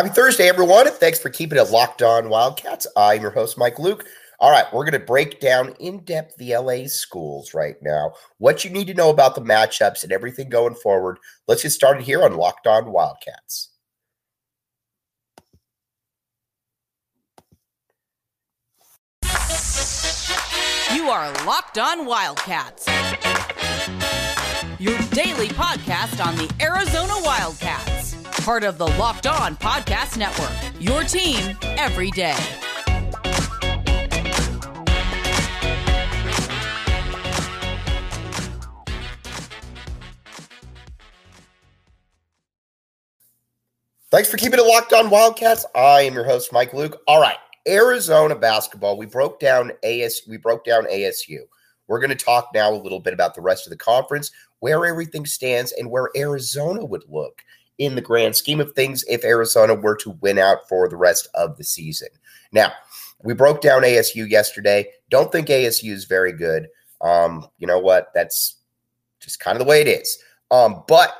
Happy Thursday, everyone, and thanks for keeping it locked on Wildcats. I'm your host, Mike Luke. All right, we're going to break down in depth the LA schools right now, what you need to know about the matchups and everything going forward. Let's get started here on Locked On Wildcats. You are Locked On Wildcats, daily podcast on the Arizona Wildcats part of the Locked On Podcast Network. Your team every day. Thanks for keeping it locked on Wildcats. I am your host, Mike Luke. All right, Arizona basketball. We broke down AS. We broke down ASU. We're going to talk now a little bit about the rest of the conference, where everything stands, and where Arizona would look in the grand scheme of things if Arizona were to win out for the rest of the season. Now, we broke down ASU yesterday. Don't think ASU is very good. Um, you know what? That's just kind of the way it is. Um, but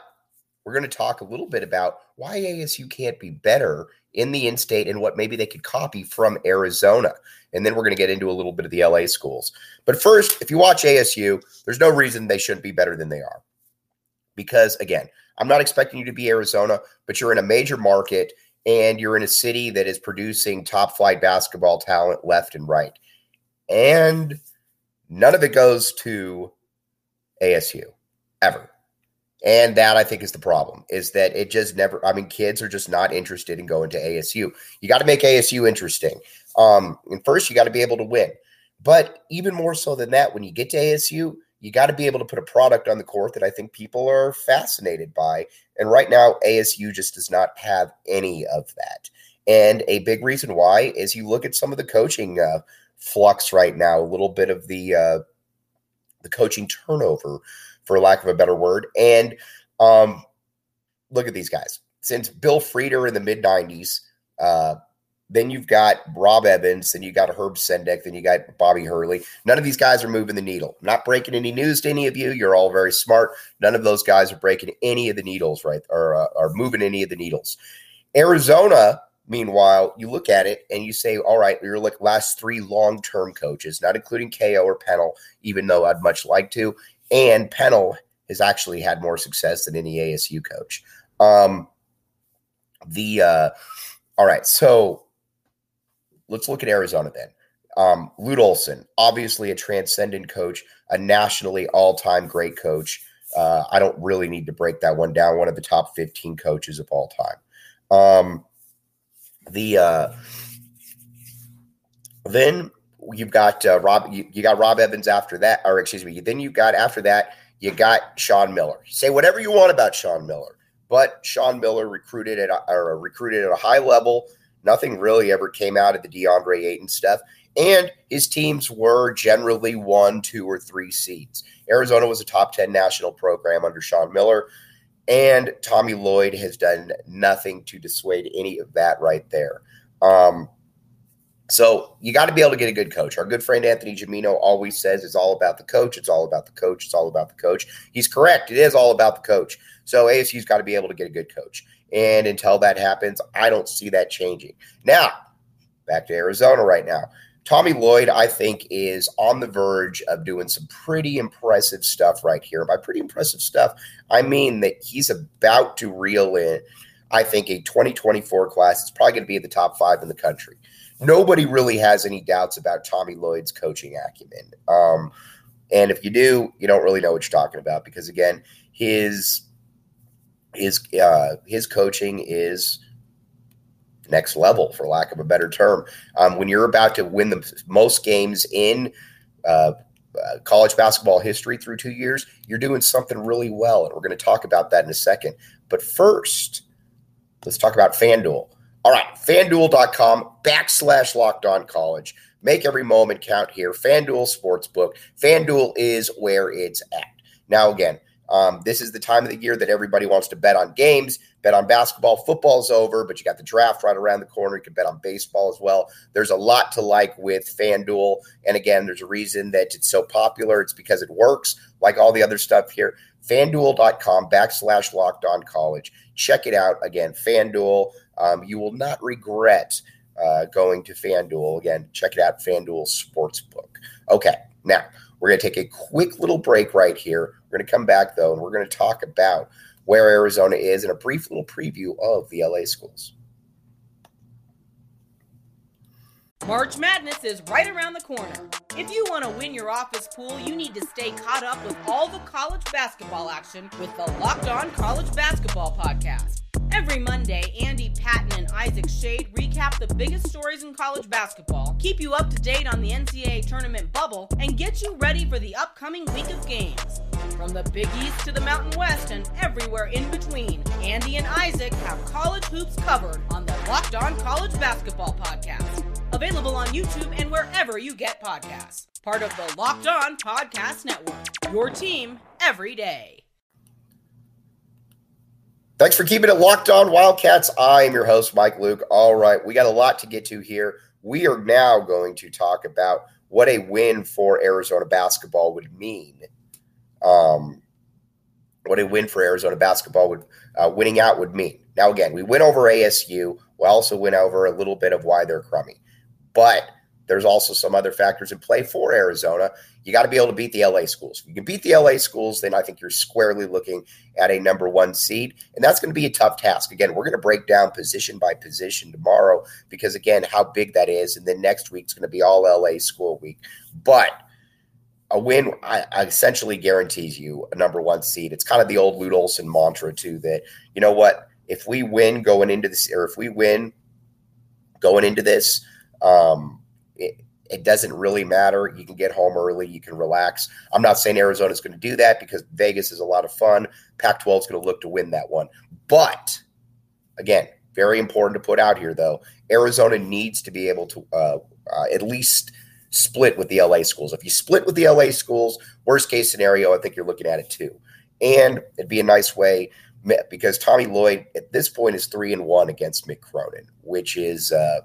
we're going to talk a little bit about why ASU can't be better in the in state and what maybe they could copy from Arizona. And then we're going to get into a little bit of the LA schools. But first, if you watch ASU, there's no reason they shouldn't be better than they are. Because again, I'm not expecting you to be Arizona, but you're in a major market and you're in a city that is producing top flight basketball talent left and right. And none of it goes to ASU ever. And that I think is the problem is that it just never, I mean, kids are just not interested in going to ASU. You got to make ASU interesting. Um, and first, you got to be able to win. But even more so than that, when you get to ASU, you got to be able to put a product on the court that I think people are fascinated by. And right now, ASU just does not have any of that. And a big reason why is you look at some of the coaching uh, flux right now, a little bit of the uh, the coaching turnover, for lack of a better word. And um, look at these guys. Since Bill Frieder in the mid '90s, uh, then you've got Rob Evans, then you got Herb Sendek, then you got Bobby Hurley. None of these guys are moving the needle. I'm not breaking any news to any of you. You're all very smart. None of those guys are breaking any of the needles, right? Or uh, are moving any of the needles. Arizona, meanwhile, you look at it and you say, all right, you're like last three long term coaches, not including KO or Pennell, even though I'd much like to. And Pennell has actually had more success than any ASU coach. Um, the uh, all right, so let's look at Arizona then. Um, Lute Olson, obviously a transcendent coach, a nationally all time great coach. Uh, I don't really need to break that one down. One of the top 15 coaches of all time. Um, the uh, then you've got uh, Rob. You, you, got Rob Evans after that, or excuse me. Then you got after that you got Sean Miller. Say whatever you want about Sean Miller, but Sean Miller recruited at a, or recruited at a high level Nothing really ever came out of the DeAndre Ayton stuff. And his teams were generally one, two, or three seeds. Arizona was a top 10 national program under Sean Miller. And Tommy Lloyd has done nothing to dissuade any of that right there. Um, so you got to be able to get a good coach. Our good friend Anthony Gimino always says it's all about the coach. It's all about the coach. It's all about the coach. He's correct. It is all about the coach. So ASU's got to be able to get a good coach. And until that happens, I don't see that changing. Now, back to Arizona right now. Tommy Lloyd, I think, is on the verge of doing some pretty impressive stuff right here. By pretty impressive stuff, I mean that he's about to reel in, I think, a 2024 class. It's probably going to be the top five in the country. Nobody really has any doubts about Tommy Lloyd's coaching acumen. Um, and if you do, you don't really know what you're talking about because, again, his his uh, his coaching is next level, for lack of a better term. Um, when you're about to win the most games in uh, uh, college basketball history through two years, you're doing something really well, and we're going to talk about that in a second. But first, let's talk about FanDuel. All right, fanduel.com backslash locked on college. Make every moment count here. FanDuel Sportsbook. FanDuel is where it's at. Now, again, Um, this is the time of the year that everybody wants to bet on games, bet on basketball. Football's over, but you got the draft right around the corner. You can bet on baseball as well. There's a lot to like with FanDuel. And again, there's a reason that it's so popular. It's because it works, like all the other stuff here. FanDuel.com backslash locked on college. Check it out. Again, FanDuel. Um, you will not regret uh, going to FanDuel. Again, check it out, FanDuel Sportsbook. Okay, now we're going to take a quick little break right here. We're going to come back, though, and we're going to talk about where Arizona is and a brief little preview of the LA schools. March Madness is right around the corner. If you want to win your office pool, you need to stay caught up with all the college basketball action with the Locked On College Basketball Podcast. Every Monday, Andy Patton and Isaac Shade recap the biggest stories in college basketball, keep you up to date on the NCAA tournament bubble, and get you ready for the upcoming week of games. From the Big East to the Mountain West and everywhere in between, Andy and Isaac have college hoops covered on the Locked On College Basketball Podcast. Available on YouTube and wherever you get podcasts. Part of the Locked On Podcast Network. Your team every day. Thanks for keeping it locked on Wildcats. I am your host, Mike Luke. All right, we got a lot to get to here. We are now going to talk about what a win for Arizona basketball would mean. Um, what a win for Arizona basketball would uh, winning out would mean. Now, again, we went over ASU. We also went over a little bit of why they're crummy. But there's also some other factors in play for Arizona. You got to be able to beat the LA schools. If you can beat the LA schools, then I think you're squarely looking at a number one seed. And that's going to be a tough task. Again, we're going to break down position by position tomorrow because, again, how big that is. And then next week's going to be all LA school week. But a win I, I essentially guarantees you a number one seed. It's kind of the old Lute Olson mantra, too, that, you know what? If we win going into this, or if we win going into this, um, it, it doesn't really matter. You can get home early. You can relax. I'm not saying Arizona's going to do that because Vegas is a lot of fun. Pac 12 is going to look to win that one. But again, very important to put out here, though. Arizona needs to be able to uh, uh, at least split with the LA schools. If you split with the LA schools, worst case scenario, I think you're looking at it too. And it'd be a nice way because Tommy Lloyd at this point is three and one against Mick Cronin, which is uh,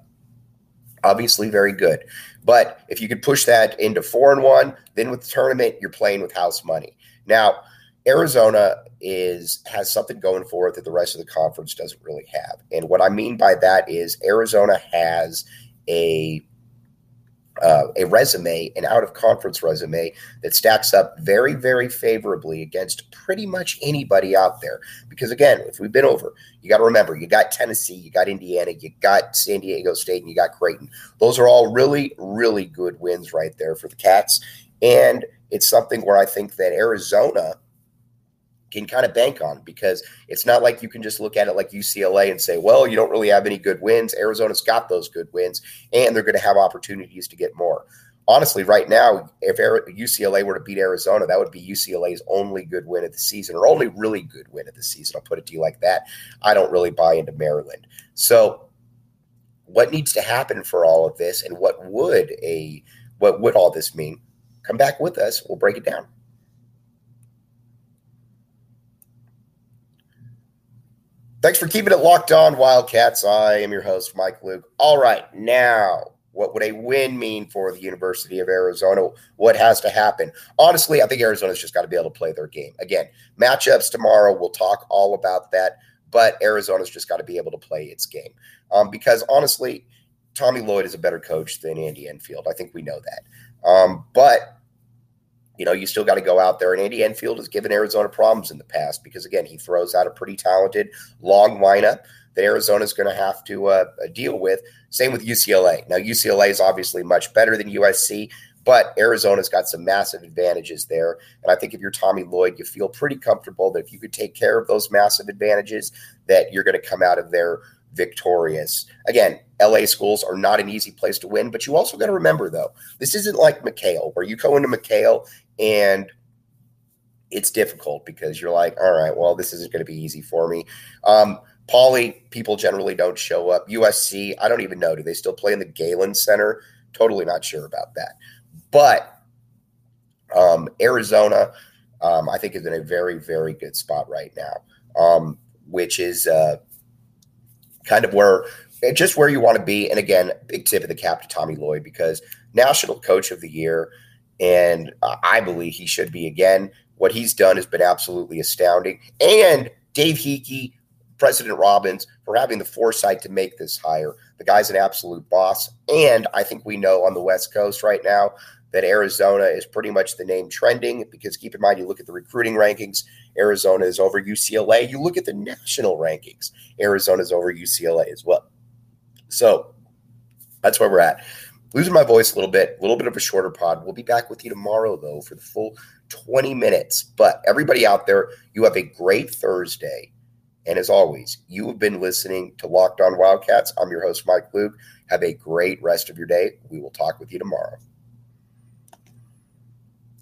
obviously very good. But if you could push that into four and one, then with the tournament, you're playing with house money. Now, Arizona is has something going for it that the rest of the conference doesn't really have. And what I mean by that is Arizona has a uh, a resume, an out of conference resume that stacks up very, very favorably against pretty much anybody out there. Because again, if we've been over, you got to remember you got Tennessee, you got Indiana, you got San Diego State, and you got Creighton. Those are all really, really good wins right there for the Cats. And it's something where I think that Arizona can kind of bank on because it's not like you can just look at it like UCLA and say, well, you don't really have any good wins. Arizona's got those good wins, and they're going to have opportunities to get more. Honestly, right now, if UCLA were to beat Arizona, that would be UCLA's only good win of the season, or only really good win of the season. I'll put it to you like that. I don't really buy into Maryland. So, what needs to happen for all of this, and what would a what would all this mean? Come back with us. We'll break it down. Thanks for keeping it locked on, Wildcats. I am your host, Mike Luke. All right, now, what would a win mean for the University of Arizona? What has to happen? Honestly, I think Arizona's just got to be able to play their game. Again, matchups tomorrow, we'll talk all about that, but Arizona's just got to be able to play its game. Um, because honestly, Tommy Lloyd is a better coach than Andy Enfield. I think we know that. Um, but you know, you still got to go out there. And Andy Enfield has given Arizona problems in the past because, again, he throws out a pretty talented long lineup that Arizona is going to have to uh, uh deal with. Same with UCLA. Now, UCLA is obviously much better than USC, but Arizona's got some massive advantages there. And I think if you're Tommy Lloyd, you feel pretty comfortable that if you could take care of those massive advantages, that you're going to come out of there victorious. Again, LA schools are not an easy place to win, but you also got to remember though, this isn't like McKale, where you go into McKale and it's difficult because you're like, all right, well, this isn't going to be easy for me. Um, Pauley, people generally don't show up. USC, I don't even know. Do they still play in the Galen Center? Totally not sure about that. But um, Arizona, um, I think is in a very, very good spot right now, um, which is uh, kind of where just where you want to be. And again, big tip of the cap to Tommy Lloyd because National Coach of the Year, and uh, I believe he should be again. What he's done has been absolutely astounding. And Dave Heeke, President Robbins, for having the foresight to make this hire. The guy's an absolute boss. And I think we know on the West Coast right now that Arizona is pretty much the name trending because keep in mind, you look at the recruiting rankings, Arizona is over UCLA. You look at the national rankings, Arizona is over UCLA as well. So that's where we're at. Losing my voice a little bit, a little bit of a shorter pod. We'll be back with you tomorrow, though, for the full 20 minutes. But everybody out there, you have a great Thursday. And as always, you have been listening to Locked On Wildcats. I'm your host, Mike Luke. Have a great rest of your day. We will talk with you tomorrow.